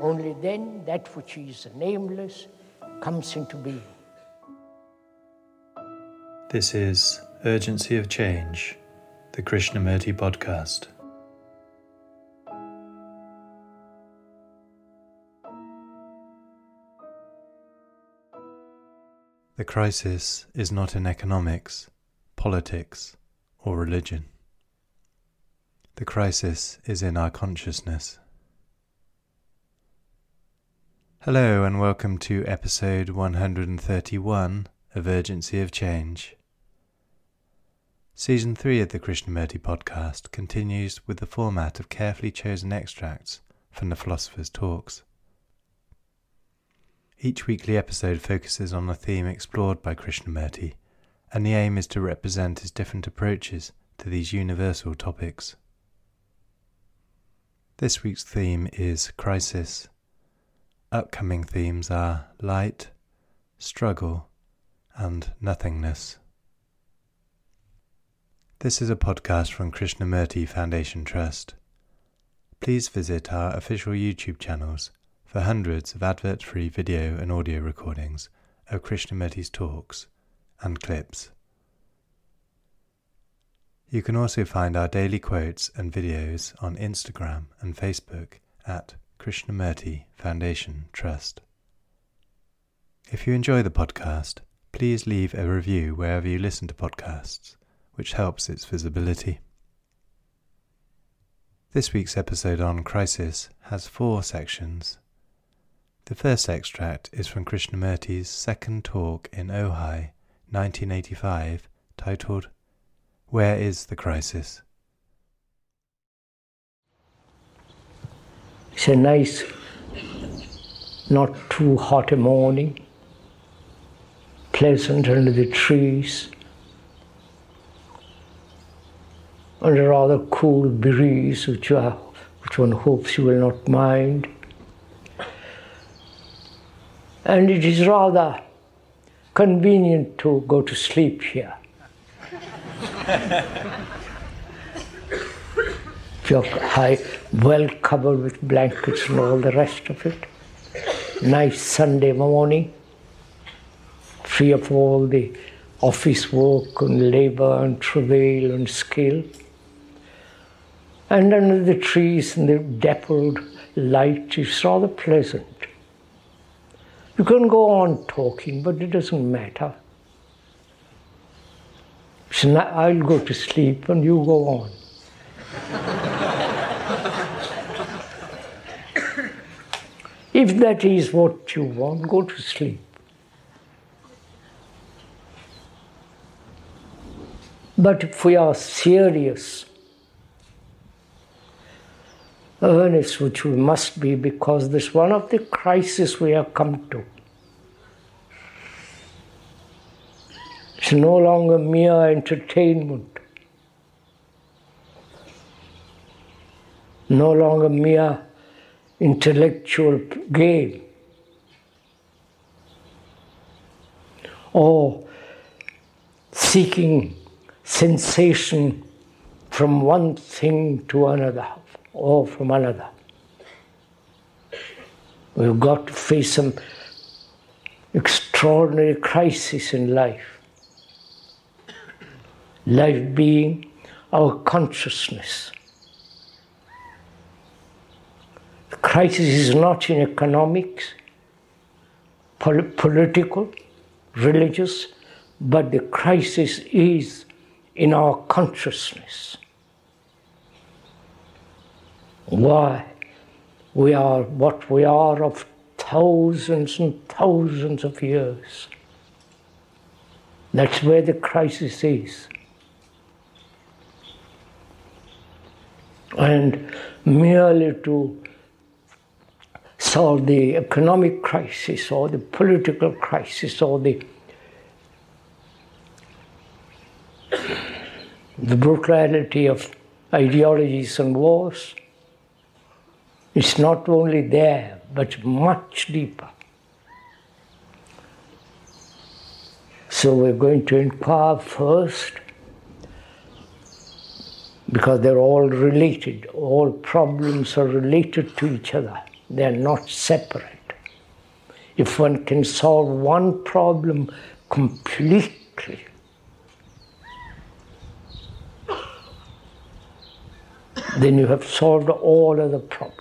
Only then that which is nameless comes into being. This is Urgency of Change, the Krishnamurti podcast. The crisis is not in economics, politics, or religion. The crisis is in our consciousness. Hello, and welcome to episode 131 of Urgency of Change. Season 3 of the Krishnamurti podcast continues with the format of carefully chosen extracts from the philosopher's talks. Each weekly episode focuses on a theme explored by Krishnamurti, and the aim is to represent his different approaches to these universal topics. This week's theme is crisis. Upcoming themes are light, struggle, and nothingness. This is a podcast from Krishnamurti Foundation Trust. Please visit our official YouTube channels for hundreds of advert free video and audio recordings of Krishnamurti's talks and clips. You can also find our daily quotes and videos on Instagram and Facebook at Krishnamurti Foundation Trust. If you enjoy the podcast, please leave a review wherever you listen to podcasts, which helps its visibility. This week's episode on crisis has four sections the first extract is from Krishnamurti's second talk in Ojai, 1985, titled Where is the Crisis? It's a nice, not too hot a morning, pleasant under the trees, and a rather cool breeze which, are, which one hopes you will not mind. And it is rather convenient to go to sleep here. You're high, well covered with blankets and all the rest of it. Nice Sunday morning, free of all the office work and labor and travail and skill. And under the trees and the dappled light, it's rather pleasant. You can go on talking, but it doesn't matter. So now I'll go to sleep and you go on. If that is what you want, go to sleep. But if we are serious, earnest, which we must be, because this is one of the crises we have come to. It's no longer mere entertainment, no longer mere intellectual game, or seeking sensation from one thing to another or from another. We've got to face some extraordinary crisis in life. Life being our consciousness. The crisis is not in economics, pol- political, religious, but the crisis is in our consciousness why we are what we are of thousands and thousands of years. That's where the crisis is. And merely to solve the economic crisis or the political crisis or the the brutality of ideologies and wars. It's not only there, but much deeper. So we're going to inquire first because they're all related. All problems are related to each other, they're not separate. If one can solve one problem completely, then you have solved all other problems.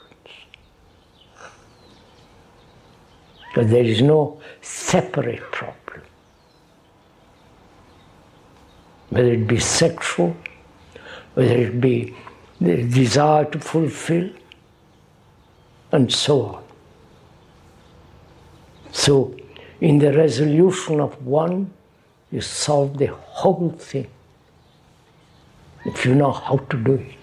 Because there is no separate problem. Whether it be sexual, whether it be the desire to fulfill, and so on. So, in the resolution of one, you solve the whole thing if you know how to do it.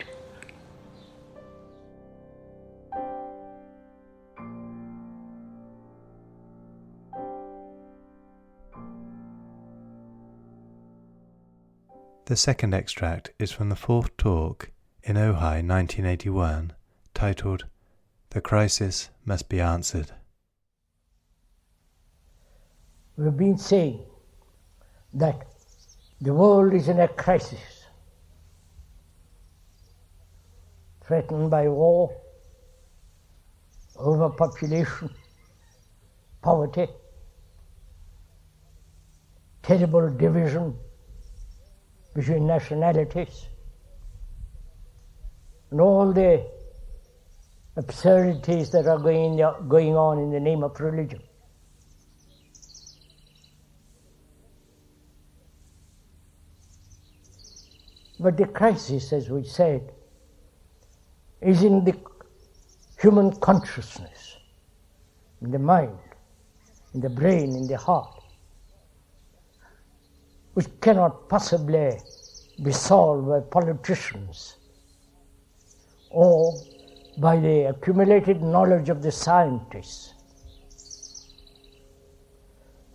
The second extract is from the fourth talk in Ojai 1981, titled The Crisis Must Be Answered. We've been saying that the world is in a crisis, threatened by war, overpopulation, poverty, terrible division between nationalities and all the absurdities that are going, going on in the name of religion. But the crisis, as we said, is in the human consciousness, in the mind, in the brain, in the heart which cannot possibly be solved by politicians or by the accumulated knowledge of the scientists.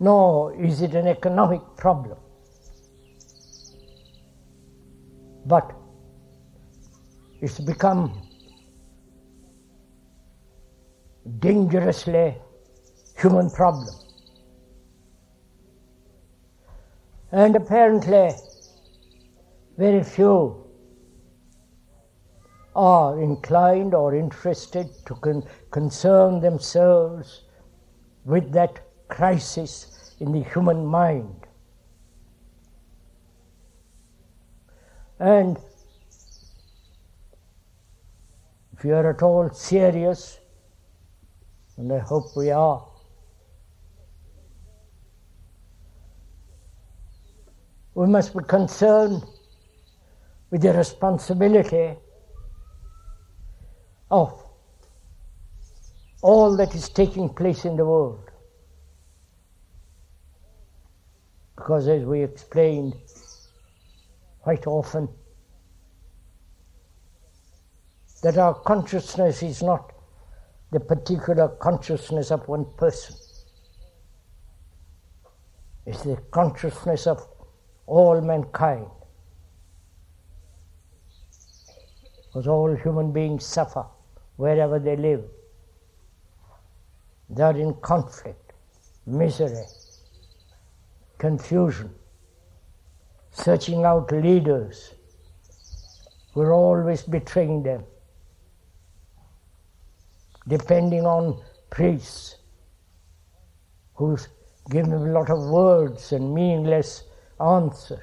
Nor is it an economic problem. But it's become dangerously human problem. And apparently, very few are inclined or interested to con- concern themselves with that crisis in the human mind. And if you are at all serious, and I hope we are, we must be concerned with the responsibility of all that is taking place in the world. Because, as we explained quite often, that our consciousness is not the particular consciousness of one person. It's the consciousness of all mankind. Because all human beings suffer wherever they live. They are in conflict, misery, confusion, searching out leaders who are always betraying them, depending on priests who give them a lot of words and meaningless answers.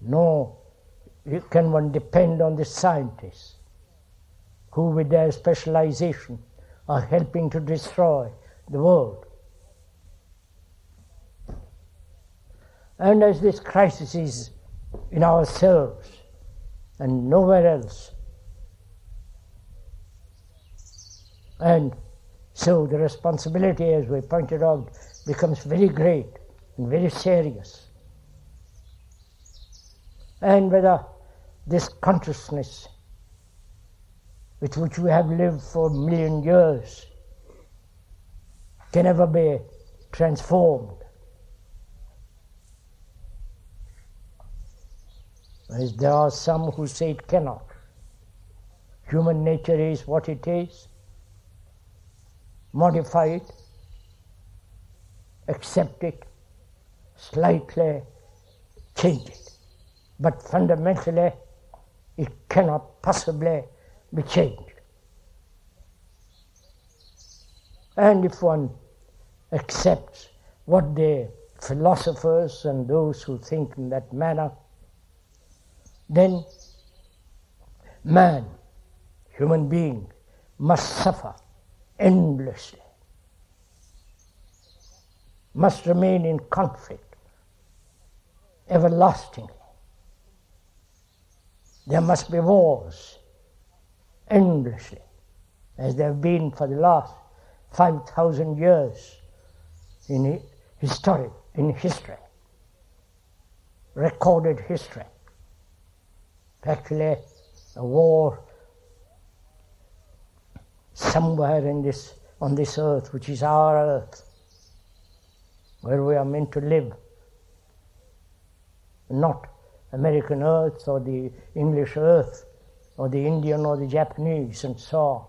No, can one depend on the scientists who, with their specialization, are helping to destroy the world. And as this crisis is in ourselves and nowhere else, and so the responsibility, as we pointed out, becomes very great and very serious. And whether this consciousness with which we have lived for a million years can ever be transformed. As there are some who say it cannot. Human nature is what it is. Modify it, accept it, slightly change it. But fundamentally, it cannot possibly be changed. And if one accepts what the philosophers and those who think in that manner, then man, human being, must suffer endlessly, must remain in conflict everlastingly. There must be wars endlessly, as there have been for the last 5,000 years in history, in history, recorded history. Actually, a war somewhere in this, on this earth, which is our earth, where we are meant to live, not American earth or the English earth or the Indian or the Japanese and so on.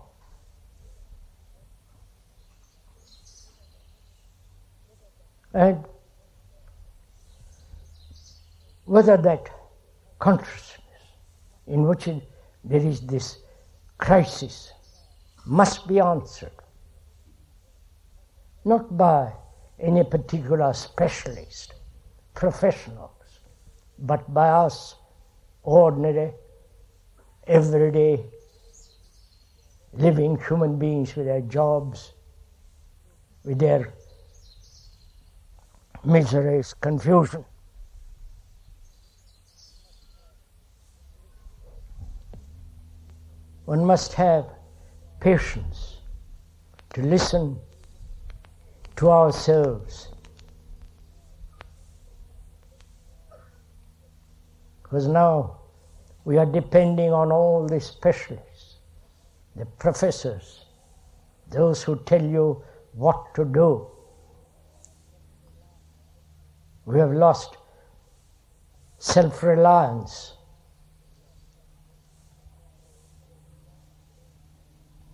And whether that consciousness in which it, there is this crisis must be answered, not by any particular specialist, professionals, but by us, ordinary, everyday, living human beings with their jobs, with their miseries, confusion. One must have patience to listen to ourselves. Because now we are depending on all the specialists, the professors, those who tell you what to do. We have lost self reliance.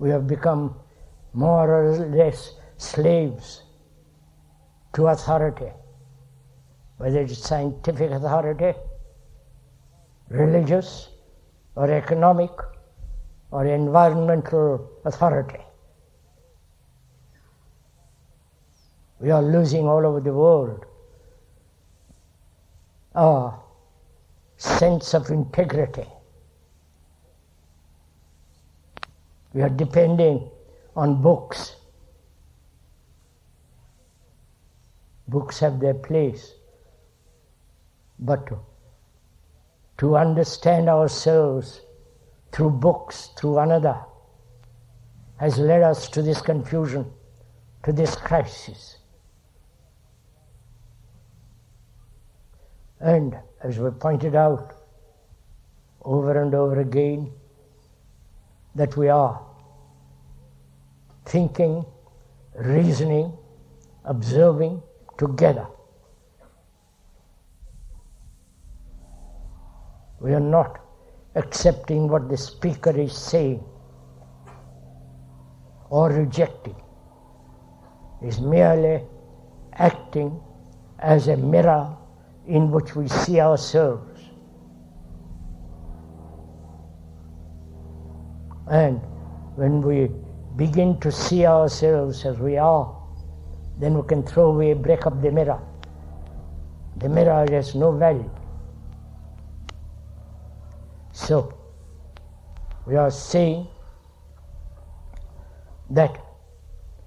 We have become more or less slaves to authority, whether it's scientific authority, religious, or economic, or environmental authority. We are losing all over the world our sense of integrity. We are depending on books. Books have their place, but to, understand ourselves through books, through another, has led us to this confusion, to this crisis. And as we pointed out over and over again, that we are thinking, reasoning, observing together. We are not accepting what the speaker is saying or rejecting. Is merely acting as a mirror in which we see ourselves. And when we begin to see ourselves as we are, then we can throw away, break up the mirror. The mirror has no value. So, we are saying that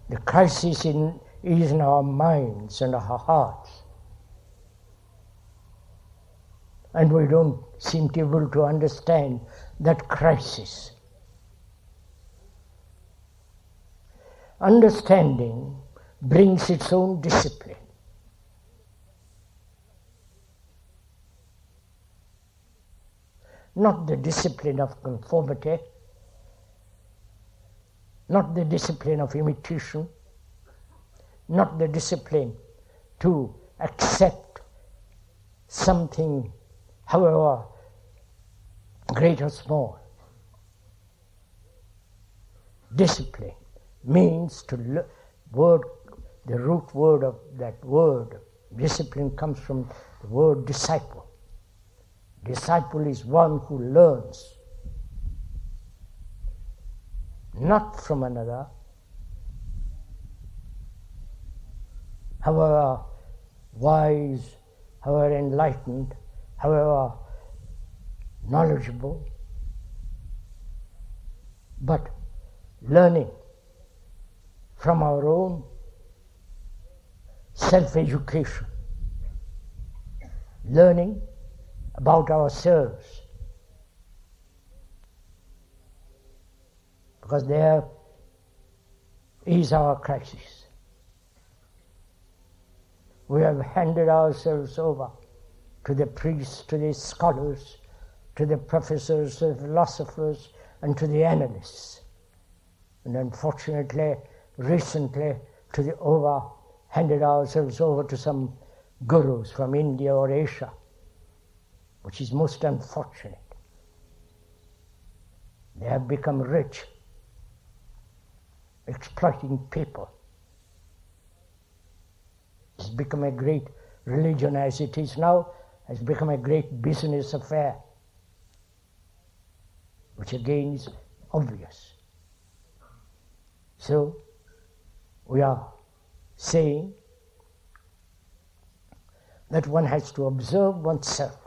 the crisis in, is in our minds and our hearts. and we don't seem to be able to understand that crisis. Understanding brings its own discipline. Not the discipline of conformity, not the discipline of imitation, not the discipline to accept something, however great or small. Discipline means to le- word, the root word of that word, discipline comes from the word disciple. Disciple is one who learns not from another, however wise, however enlightened, however knowledgeable, but learning from our own self education, learning about ourselves. Because there is our crisis. We have handed ourselves over to the priests, to the scholars, to the professors, the philosophers, and to the analysts. And unfortunately, recently, to the over, handed ourselves over to some gurus from India or Asia, which is most unfortunate. They have become rich, exploiting people. It's become a great religion as it is now, has become a great business affair, which again is obvious. So, we are saying that one has to observe oneself,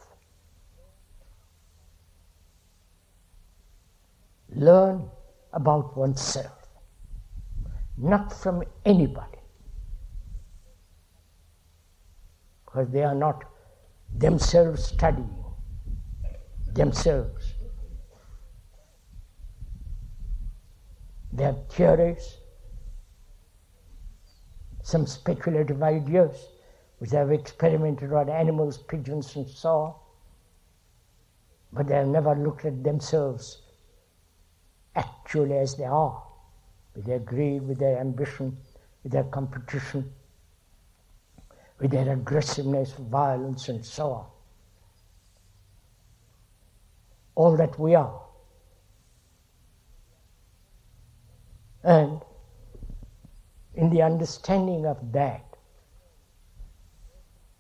learn about oneself, not from anybody, because they are not themselves studying. Themselves. They have theories, some speculative ideas which they have experimented on animals, pigeons, and so on, but they have never looked at themselves actually as they are, with their greed, with their ambition, with their competition, with their aggressiveness, violence, and so on. All that we are. And in the understanding of that,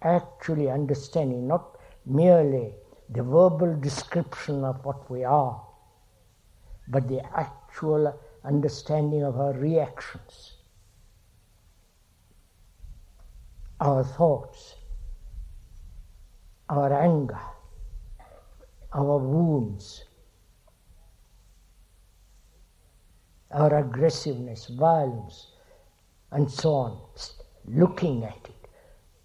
actually understanding not merely the verbal description of what we are, but the actual understanding of our reactions, our thoughts, our anger, our wounds, our aggressiveness, violence, and so on, looking at it.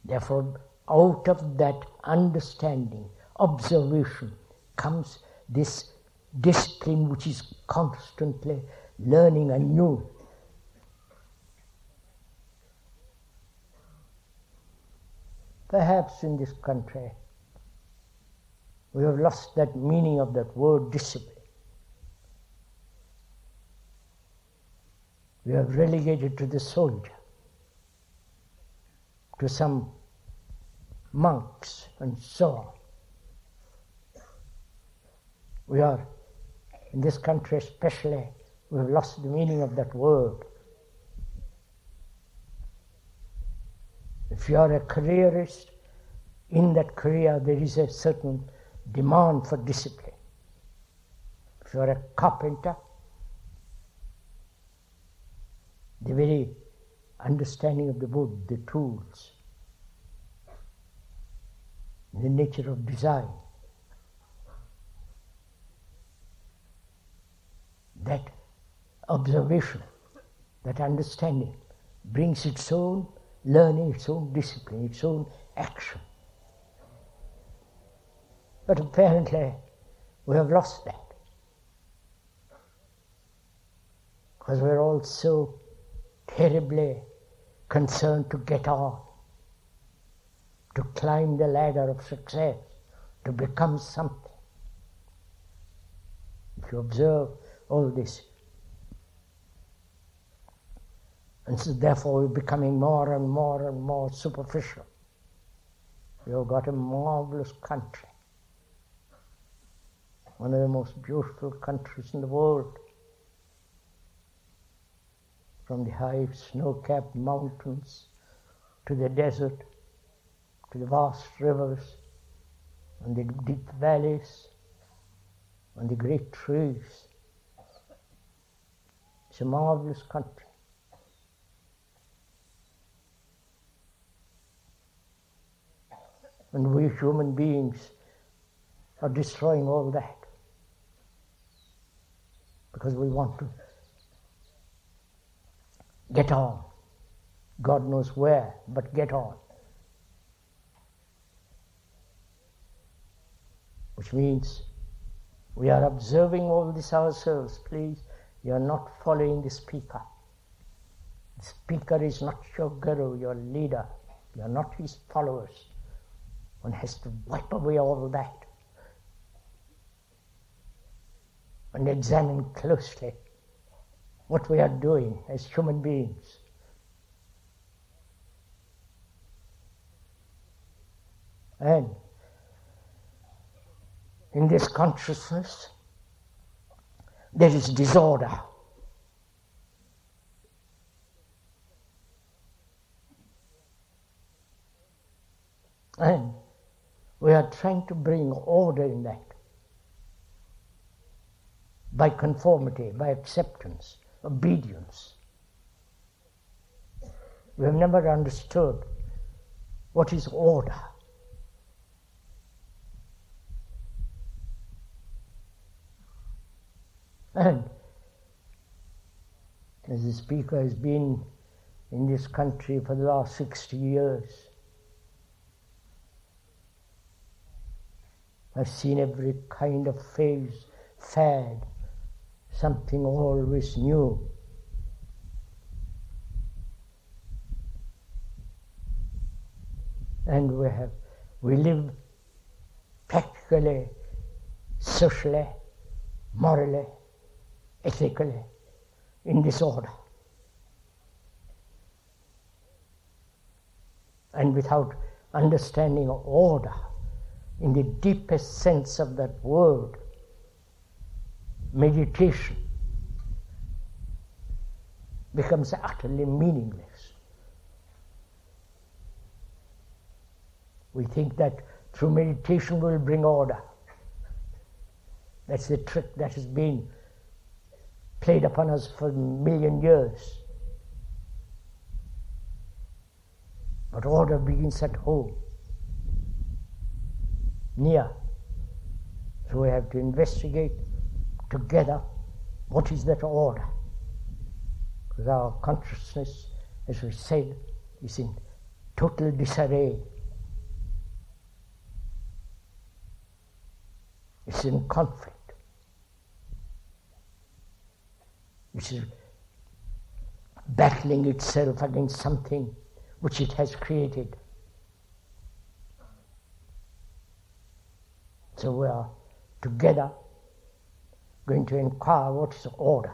Therefore, out of that understanding, observation, comes this discipline which is constantly learning anew. Perhaps in this country, we have lost that meaning of that word discipline. We have relegated to the soldier, to some monks, and so on. We are, in this country especially, we have lost the meaning of that word. If you are a careerist, in that career there is a certain demand for discipline. If you are a carpenter, the very understanding of the wood, the tools, the nature of design, that observation, that understanding brings its own learning, its own discipline, its own action. But apparently, we have lost that. Because we're all so terribly concerned to get on, to climb the ladder of success, to become something. If you observe all this, And so therefore we're becoming more and more and more superficial. You've got a marvelous country. One of the most beautiful countries in the world. From the high snow-capped mountains to the desert, to the vast rivers, and the deep valleys, and the great trees. It's a marvelous country. And we human beings are destroying all that because we want to get on. God knows where, but get on. Which means we are observing all this ourselves, please. You are not following the speaker. The speaker is not your guru, your leader. You are not his followers. One has to wipe away all that and examine closely what we are doing as human beings. And in this consciousness, there is disorder. And we are trying to bring order in that by conformity, by acceptance, obedience. We have never understood what is order. as the speaker has been in this country for the last 60 years, I've seen every kind of phase, fad, something always new. And we have, we live practically, socially, morally, ethically, in disorder. And without understanding order, in the deepest sense of that word, meditation becomes utterly meaningless. We think that through meditation we'll bring order. That's the trick that has been played upon us for a million years. But order begins at home near. So we have to investigate together what is that order. Because our consciousness, as we said, is in total disarray. It's in conflict. Which is battling itself against something which it has created. So we are together going to inquire what is order.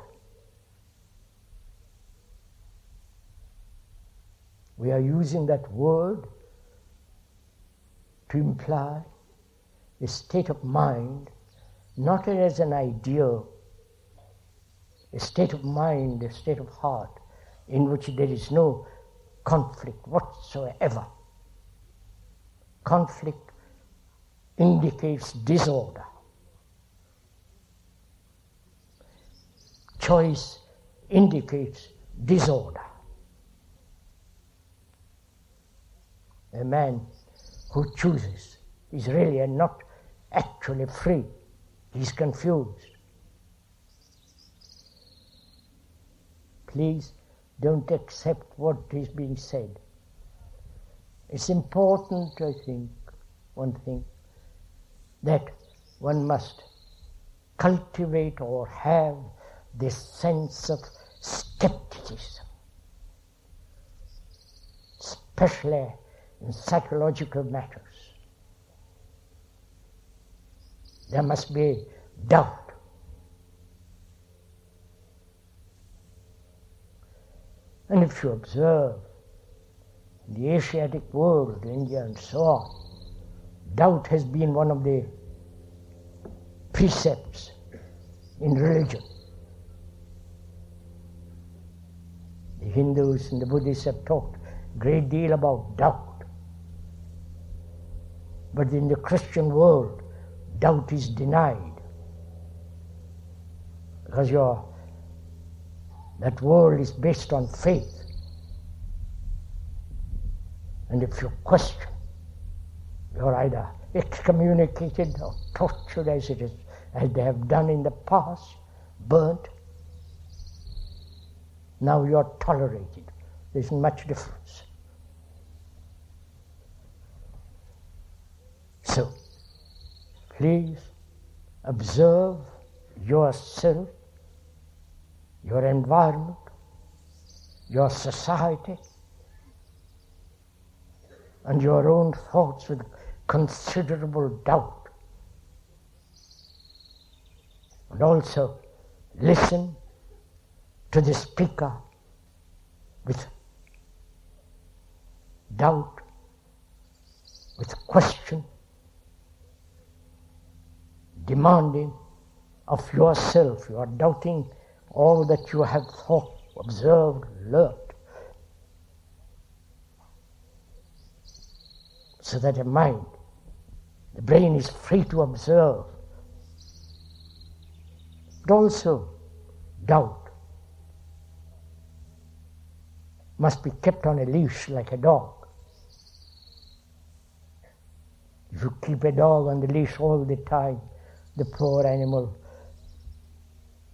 We are using that word to imply a state of mind, not as an ideal, a state of mind, a state of heart, in which there is no conflict whatsoever. Conflict indicates disorder. Choice indicates disorder. A man who chooses is really not actually free, he's confused. Please don't accept what is being said. It's important, I think, one thing that one must cultivate or have this sense of skepticism, especially in psychological matters. There must be doubt. And if you observe the Asiatic world, India and so on, doubt has been one of the precepts in religion. The Hindus and the Buddhists have talked a great deal about doubt. But in the Christian world, doubt is denied. Because your, that world is based on faith. And if you question, you're either excommunicated or tortured as it is, as they have done in the past, burnt. Now you're tolerated. There isn't much difference. So, please observe yourself, your environment, your society, and your own thoughts with considerable doubt. And also listen to the speaker with doubt, with question, demanding of yourself. You are doubting all that you have thought, observed, learnt, So that a mind the brain is free to observe, but also doubt must be kept on a leash like a dog. If you keep a dog on the leash all the time, the poor animal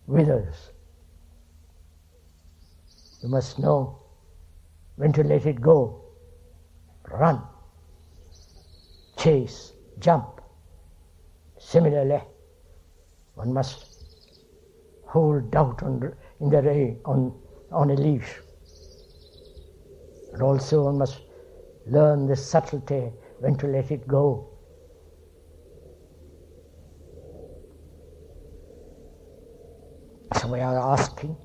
withers. You must know when to let it go, run, chase, jump. Similarly, one must hold doubt on, in the ray, on, on a leash. And also one must learn the subtlety when to let it go. So we are asking,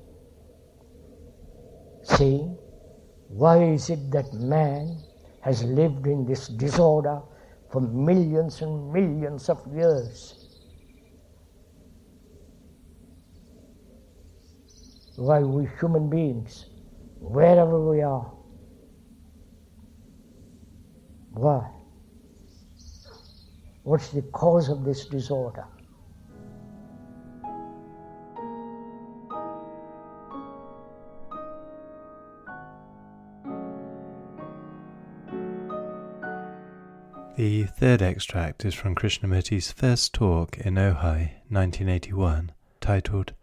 saying, why is it that man has lived in this disorder for millions and millions of years. Why we human beings, wherever we are, why? What's the cause of this disorder? The third extract is from Krishnamurti's first talk in Ojai, 1981, titled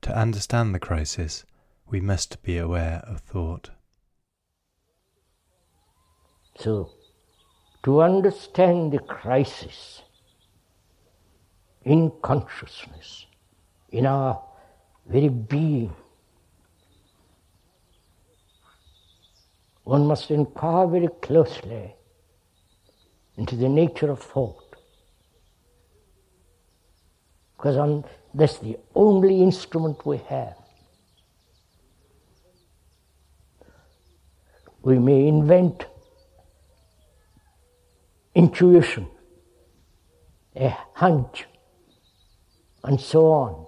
To Understand the Crisis, We Must Be Aware of Thought. So, to understand the crisis in consciousness, in our very being, one must inquire very closely into the nature of thought. Because on, that's the only instrument we have. We may invent intuition, a hunch, and so on,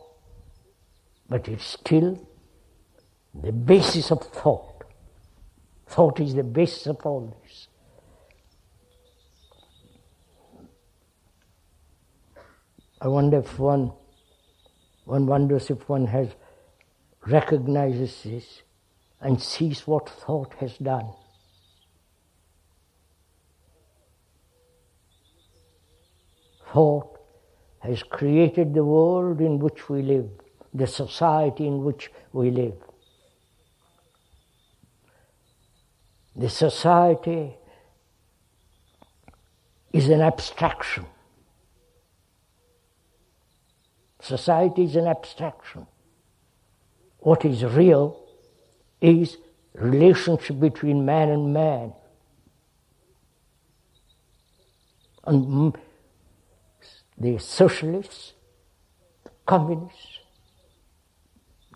but it's still the basis of thought. Thought is the basis of all this. I wonder if one, one wonders if one has recognizes this and sees what thought has done. Thought has created the world in which we live, the society in which we live. The society is an abstraction. Society is an abstraction. What is real is relationship between man and man. And the socialists, the communists,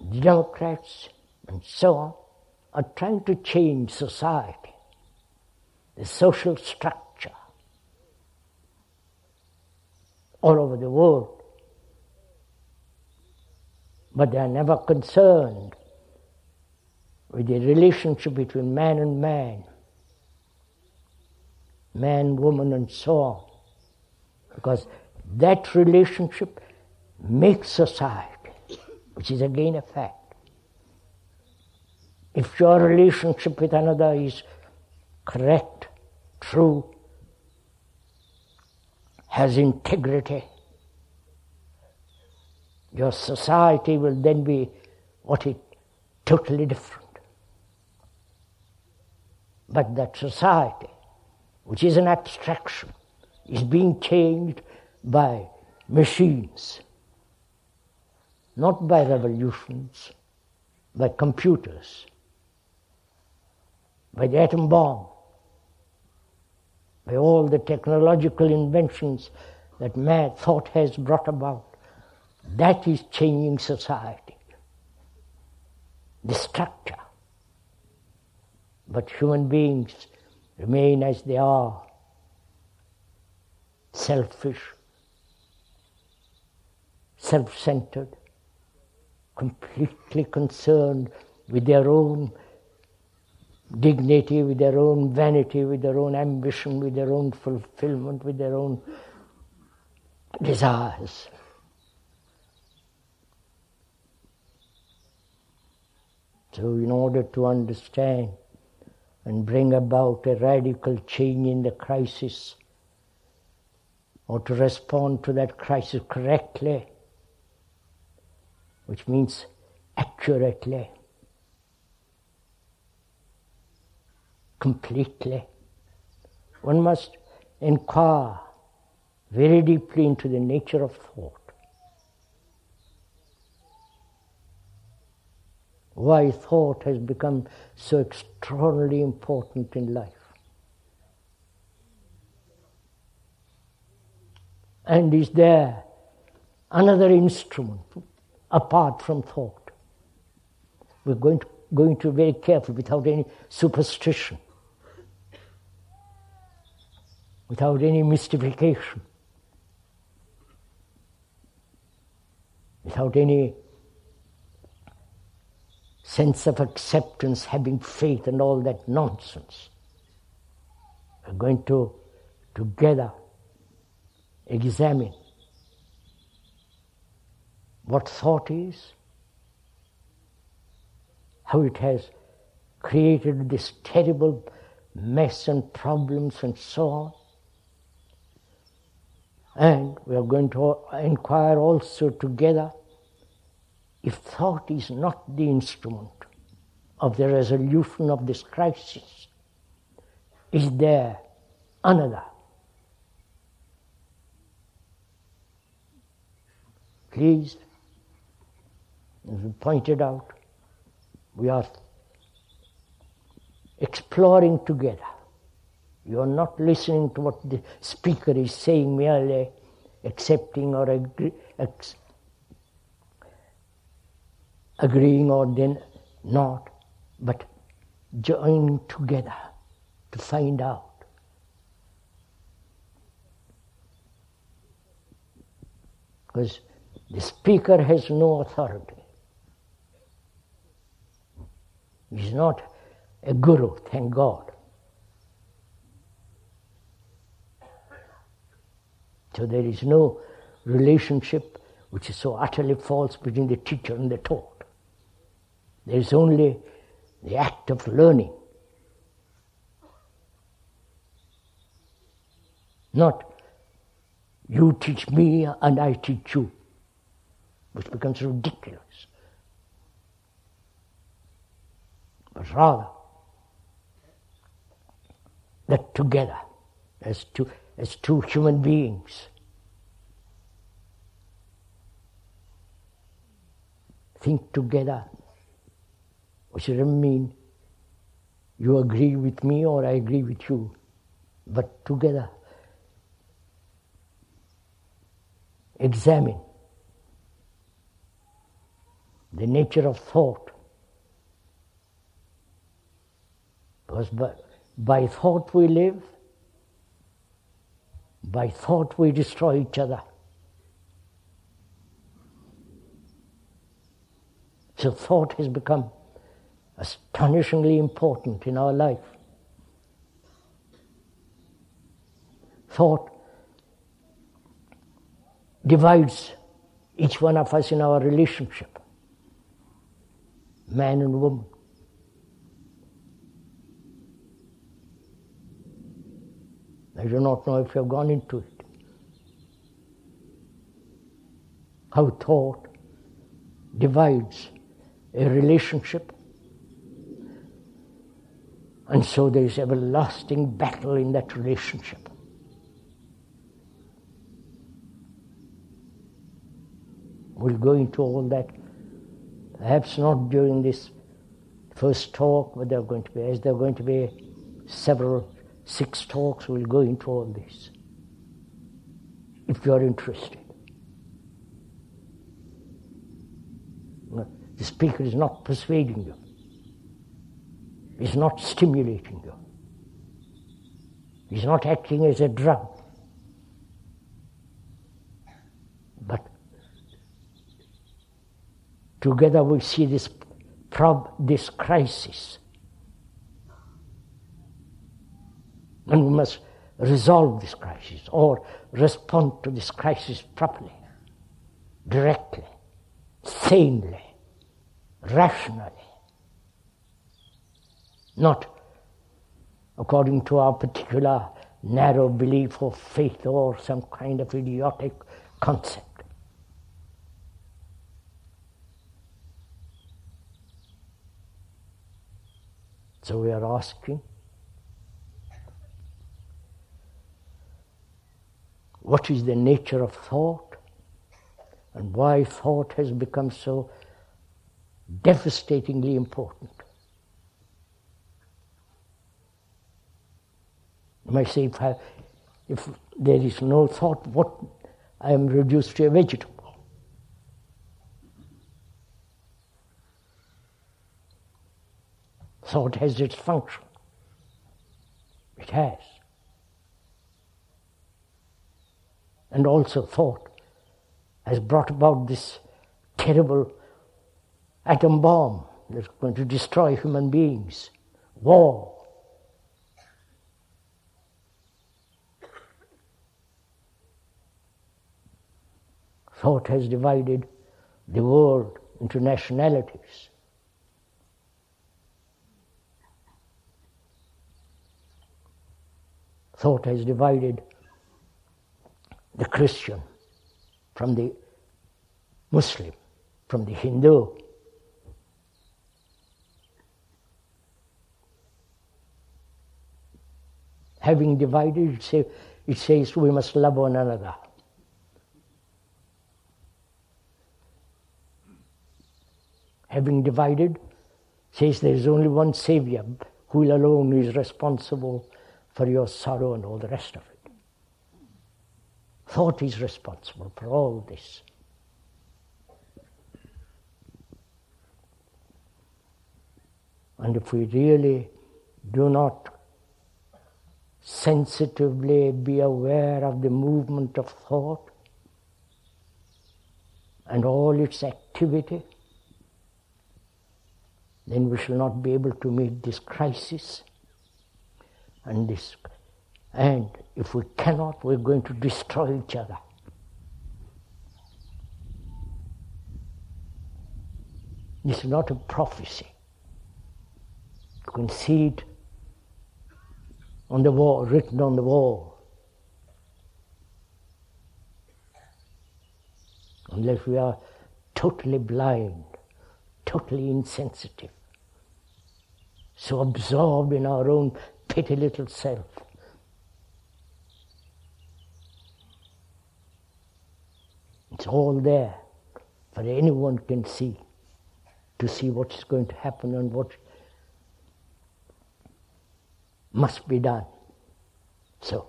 the Democrats, and so on, are trying to change society, the social structure all over the world. But they are never concerned with the relationship between man and man, man, woman, and so on. Because that relationship makes society, which is again a fact. If your relationship with another is correct, true, has integrity, your society will then be what is totally different. But that society, which is an abstraction, is being changed by machines, not by revolutions, by computers by the atom bomb, by all the technological inventions that thought has brought about. That is changing society, the structure. But human beings remain as they are selfish, self centered, completely concerned with their own dignity, with their own vanity, with their own ambition, with their own fulfillment, with their own desires. So, in order to understand and bring about a radical change in the crisis, or to respond to that crisis correctly, which means accurately, completely. One must inquire very deeply into the nature of thought. Why thought has become so extraordinarily important in life. And is there another instrument apart from thought? We're going to, going to be very careful without any superstition. without any mystification, without any sense of acceptance, having faith, and all that nonsense. We're going to together examine what thought is, how it has created this terrible mess and problems and so on. And we are going to inquire also together if thought is not the instrument of the resolution of this crisis, is there another? Please, as we pointed out, we are exploring together you are not listening to what the speaker is saying, merely accepting or agree, ex- agreeing or then not, but joining together to find out. Because the speaker has no authority. He's not a guru, thank God. So there is no relationship which is so utterly false between the teacher and the taught. There is only the act of learning. Not you teach me and I teach you, which becomes ridiculous. But rather, that together, as two, as two human beings. Think together, which doesn't mean you agree with me or I agree with you, but together. Examine the nature of thought Because by, by thought we live, by thought we destroy each other. So thought has become astonishingly important in our life. Thought divides each one of us in our relationship, man and woman. I do not know if you have gone into it. How thought divides a relationship. And so there is everlasting battle in that relationship. We'll go into all that, perhaps not during this first talk, but there are going to be, as there are going to be several, six talks, we'll go into all this. If you are interested. The speaker is not persuading you, he's not stimulating you, he's not acting as a drug. But together we see this, prob- this crisis. And we must resolve this crisis or respond to this crisis properly, directly, sanely rationally, not according to our particular narrow belief or faith or some kind of idiotic concept. So we are asking what is the nature of thought and why thought has become so devastatingly important. I, if there is no thought, what I am reduced to a vegetable. Thought has its function. It has. And also, thought has brought about this terrible atom bomb that's going to destroy human beings, war. Thought has divided the world into nationalities. Thought has divided the Christian from the Muslim, from the Hindu, having divided, it, say, it says we must love one another. Having divided, says there is only one Savior who alone is responsible for your sorrow and all the rest of it. Thought is responsible for all this. And if we really do not sensitively be aware of the movement of thought and all its activity, then we shall not be able to meet this crisis and this. And if we cannot, we're going to destroy each other. This is not a prophecy. You can see it on the wall, written on the wall. Unless we are totally blind, totally insensitive, so absorbed in our own petty little self. It's all there for anyone can see, to see what's going to happen and what must be done. So,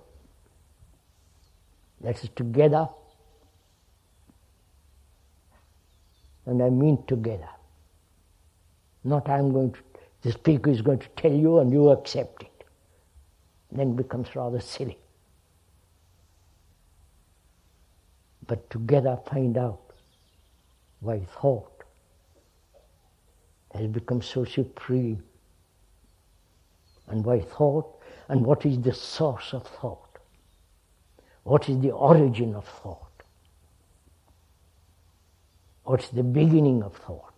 let us together, and I mean together. Not I'm going to The speaker is going to tell you and you accept it. Then it becomes rather silly. But together find out why thought has become so supreme and why thought and what is the source of thought. What is the origin of thought? What's the beginning of thought?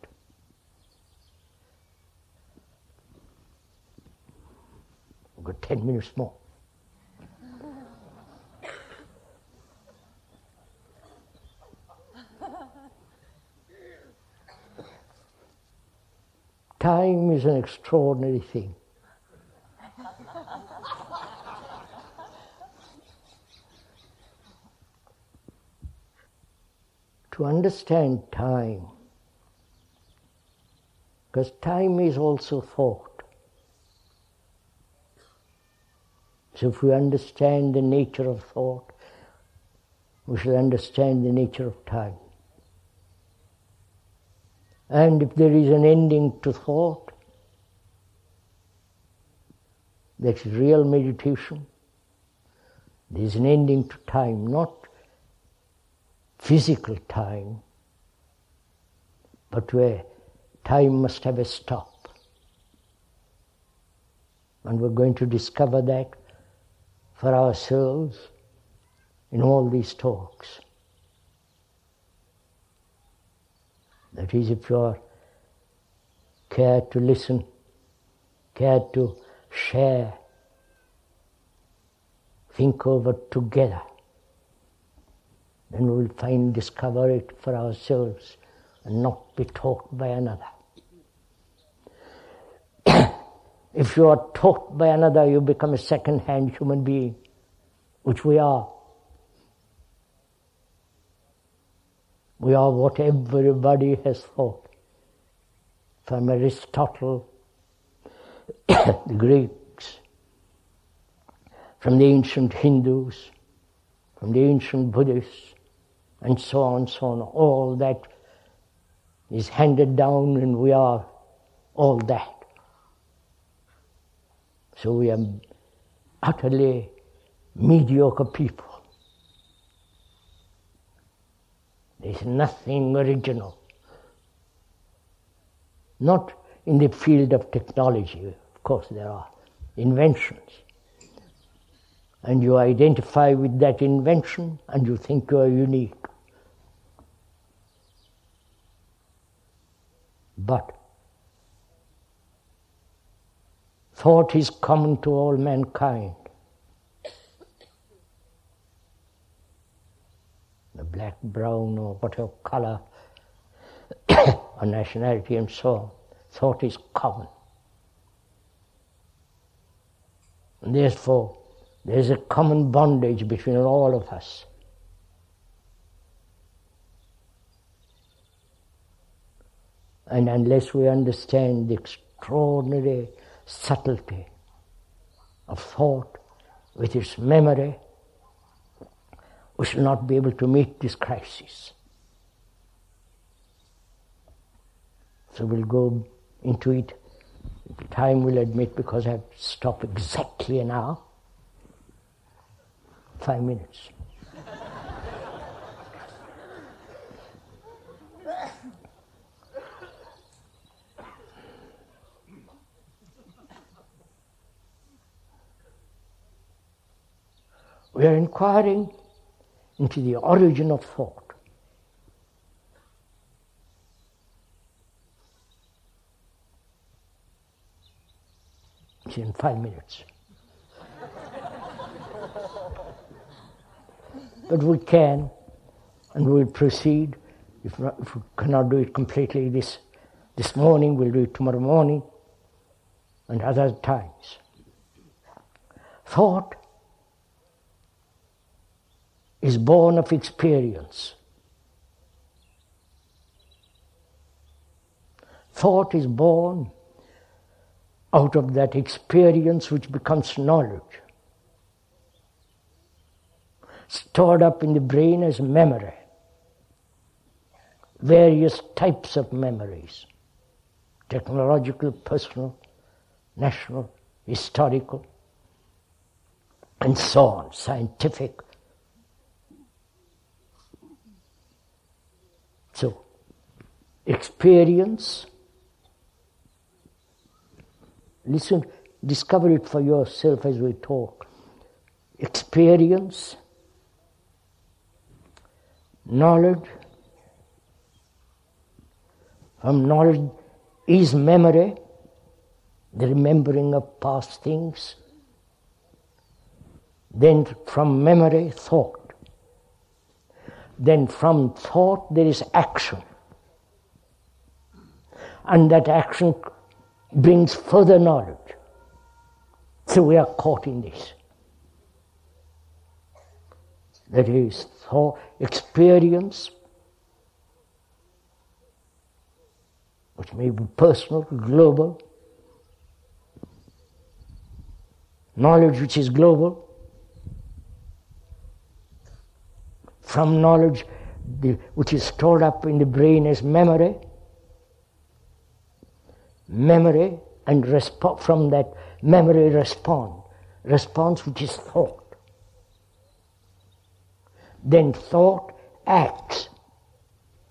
We've got 10 minutes more. Time is an extraordinary thing. to understand time, because time is also thought. So if we understand the nature of thought, we shall understand the nature of time. And if there is an ending to thought, that's real meditation. There is an ending to time, not physical time, but where time must have a stop. And we're going to discover that for ourselves in all these talks. That is, if you are care to listen, care to share, think over together then we will find, discover it for ourselves and not be taught by another. If you are taught by another, you become a second hand human being, which we are. We are what everybody has thought. From Aristotle, the Greeks, from the ancient Hindus, from the ancient Buddhists, and so on, so on. All that is handed down, and we are all that. So we are utterly mediocre people. There's nothing original. Not in the field of technology, of course, there are inventions. And you identify with that invention and you think you are unique. But thought is common to all mankind. The black, brown, or whatever color, or nationality, and so on. Thought is common. And therefore, there is a common bondage between all of us. And unless we understand the extraordinary subtlety of thought with its memory, we shall not be able to meet this crisis. So we'll go into it. Time will admit because I've stopped exactly an hour. Five minutes. We are inquiring into the origin of thought. It's in five minutes. but we can, and we'll proceed. If, not, if we cannot do it completely this, this morning, we'll do it tomorrow morning and other times. Thought is born of experience. Thought is born out of that experience which becomes knowledge, stored up in the brain as memory, various types of memories technological, personal, national, historical, and so on, scientific. So, experience, listen, discover it for yourself as we talk. Experience, knowledge, from knowledge is memory, the remembering of past things. Then from memory, thought. Then from thought, there is action. And that action brings further knowledge. So we are caught in this. That is thought, experience, which may be personal, global, knowledge which is global, from knowledge which is stored up in the brain as memory, memory and from that memory respond, response which is thought. Then thought acts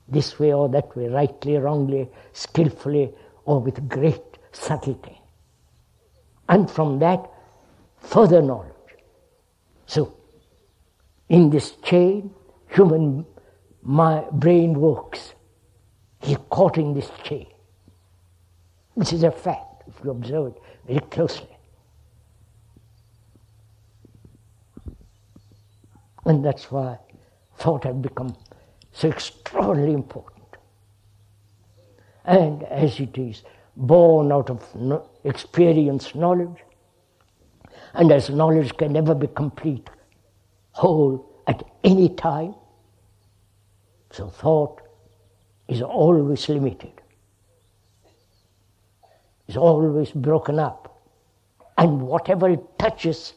this way or that way, rightly, wrongly, skillfully, or with great subtlety. And from that, further knowledge. So, in this chain, human my brain works. He's caught in this chain. This is a fact, if you observe it very closely. And that's why thought has become so extraordinarily important. And as it is born out of no experience, knowledge, and as knowledge can never be complete, whole at any time, so thought is always limited, is always broken up, and whatever it touches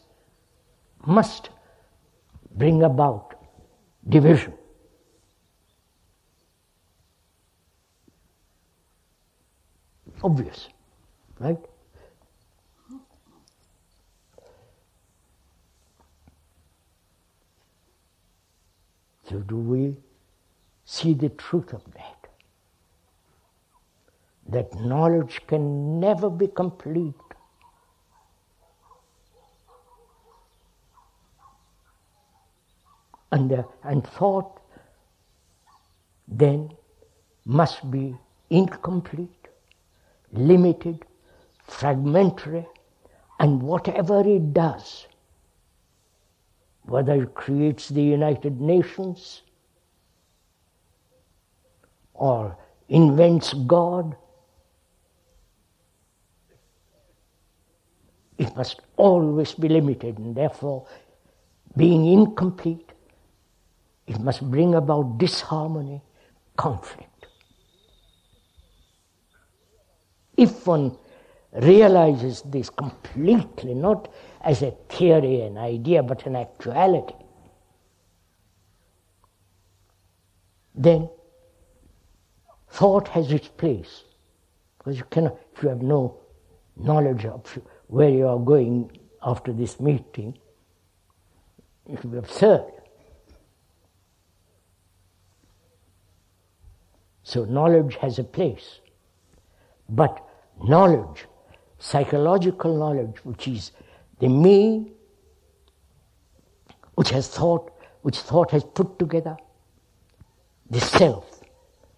must bring about division. Obvious, right? So, do we see the truth of that? That knowledge can never be complete. And, uh, and thought then must be incomplete, limited, fragmentary, and whatever it does, whether it creates the United Nations or invents God, it must always be limited, and therefore, being incomplete, it must bring about disharmony, conflict. If one realizes this completely, not as a theory, an idea, but an actuality, then thought has its place. Because you cannot, if you have no knowledge of where you are going after this meeting, it will be absurd. So knowledge has a place. But knowledge, psychological knowledge, which is the me, which has thought, which thought has put together, the self,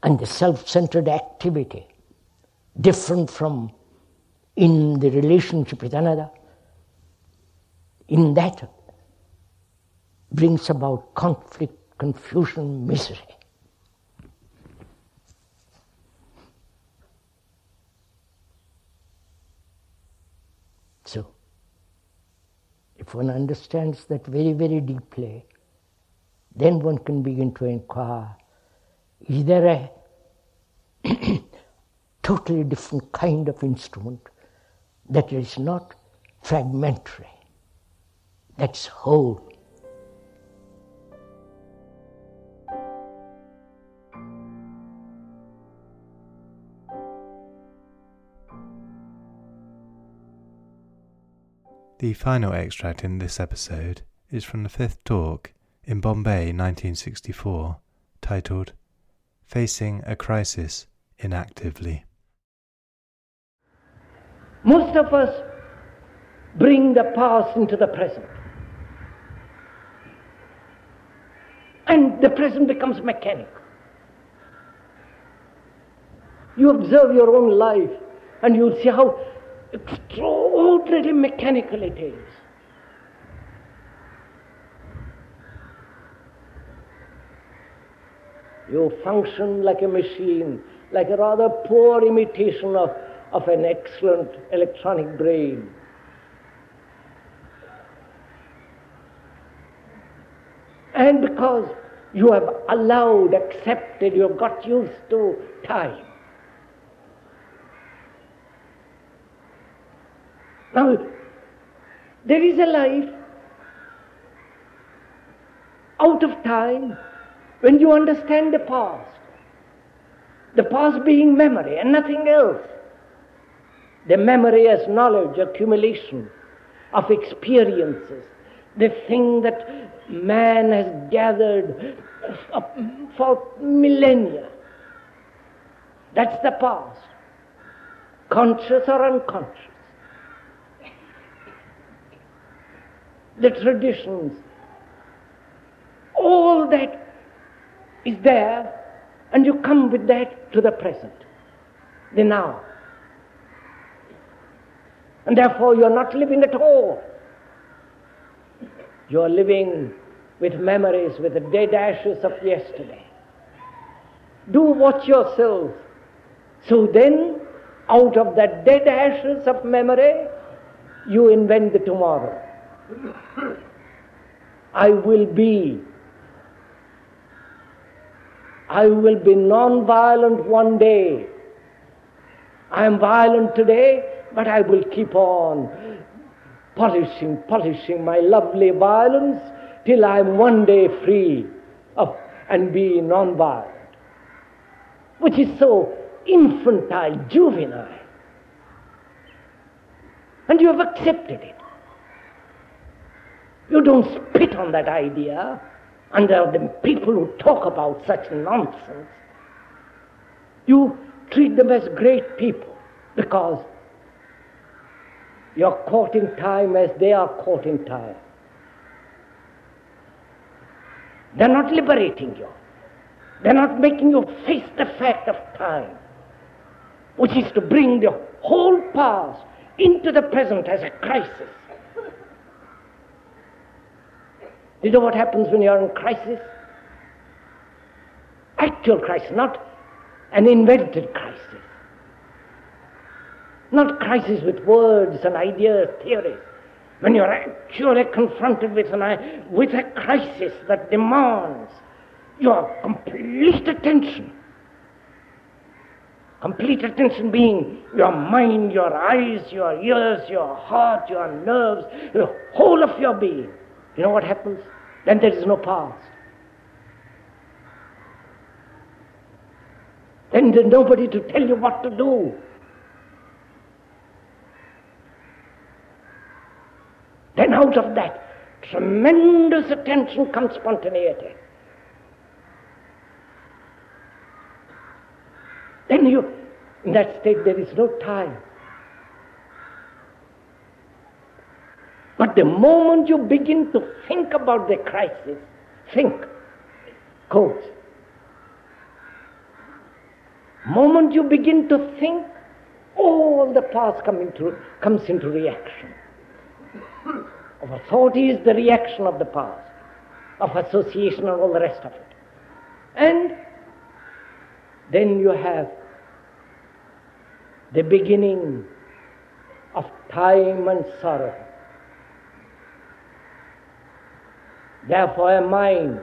and the self-centered activity, different from in the relationship with another, in that brings about conflict, confusion, misery. So, if one understands that very, very deeply, then one can begin to inquire is there a totally different kind of instrument that is not fragmentary, that's whole? The final extract in this episode is from the fifth talk in Bombay 1964, titled Facing a Crisis Inactively. Most of us bring the past into the present. And the present becomes mechanical. You observe your own life and you'll see how extraordinarily mechanical it is. You function like a machine, like a rather poor imitation of, of an excellent electronic brain. And because you have allowed, accepted, you have got used to time. Now, there is a life out of time when you understand the past. The past being memory and nothing else. The memory as knowledge, accumulation of experiences, the thing that man has gathered for millennia. That's the past, conscious or unconscious. The traditions, all that is there, and you come with that to the present, the now. And therefore, you are not living at all. You are living with memories, with the dead ashes of yesterday. Do watch yourself. So then, out of that dead ashes of memory, you invent the tomorrow. I will be. I will be non-violent one day. I am violent today, but I will keep on polishing, polishing my lovely violence till I'm one day free of and be non-violent, which is so infantile, juvenile. And you have accepted it. You don't spit on that idea under the people who talk about such nonsense. You treat them as great people because you're caught in time as they are caught in time. They're not liberating you. They're not making you face the fact of time, which is to bring the whole past into the present as a crisis. You know what happens when you're in crisis? Actual crisis, not an invented crisis. Not crisis with words and ideas, theories. When you're actually confronted with, an, with a crisis that demands your complete attention. Complete attention being your mind, your eyes, your ears, your heart, your nerves, the whole of your being. You know what happens? Then there is no past. Then there's nobody to tell you what to do. Then out of that tremendous attention comes spontaneity. Then you, in that state, there is no time. But the moment you begin to think about the crisis, think, quote. Moment you begin to think, all the past come into, comes into reaction. Of thought is the reaction of the past, of association and all the rest of it. And then you have the beginning of time and sorrow. Therefore, a mind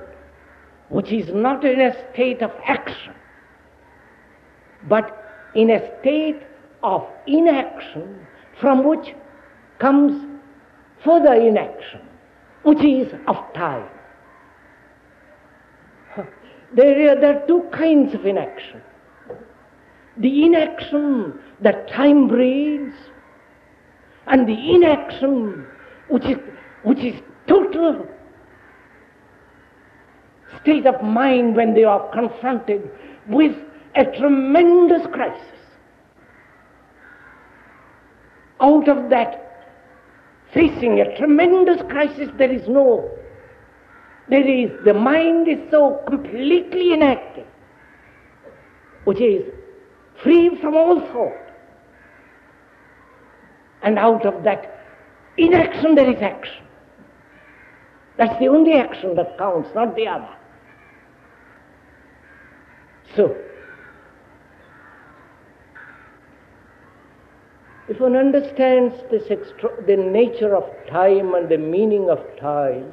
which is not in a state of action, but in a state of inaction from which comes further inaction, which is of time. There are, there are two kinds of inaction. The inaction that time breeds, and the inaction which is, which is total state of mind when they are confronted with a tremendous crisis. Out of that, facing a tremendous crisis, there is no, there is, the mind is so completely inactive, which is free from all thought. And out of that inaction, there is action. That's the only action that counts, not the other. So, if one understands this extra- the nature of time and the meaning of time,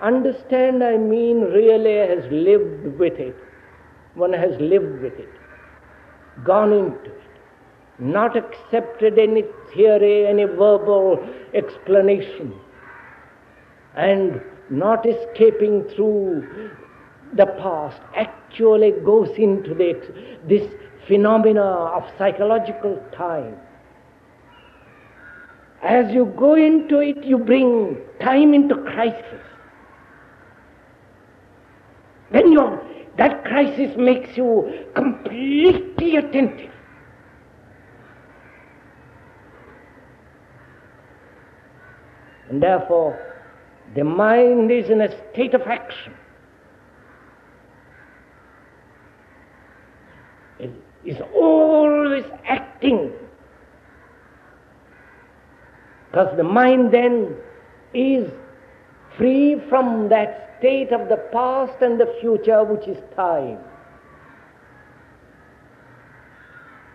understand I mean really has lived with it. One has lived with it, gone into it, not accepted any theory, any verbal explanation, and not escaping through the past, actually goes into the, this phenomena of psychological time. As you go into it, you bring time into crisis. Then you that crisis makes you completely attentive. And therefore, the mind is in a state of action. It is always acting. Because the mind then is free from that state of the past and the future, which is time.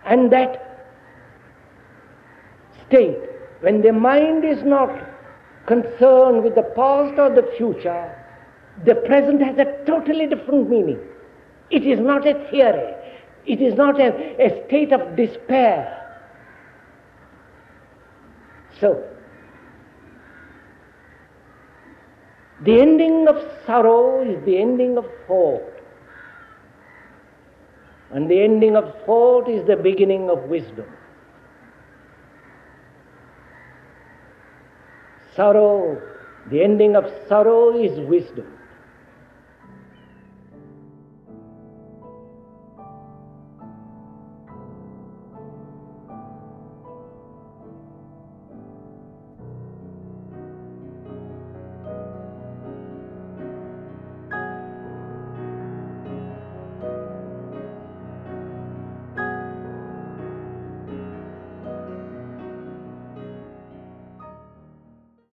And that state, when the mind is not concerned with the past or the future, the present has a totally different meaning. It is not a theory. It is not a, a state of despair. So, the ending of sorrow is the ending of thought. And the ending of thought is the beginning of wisdom. sorrow, the ending of sorrow is wisdom.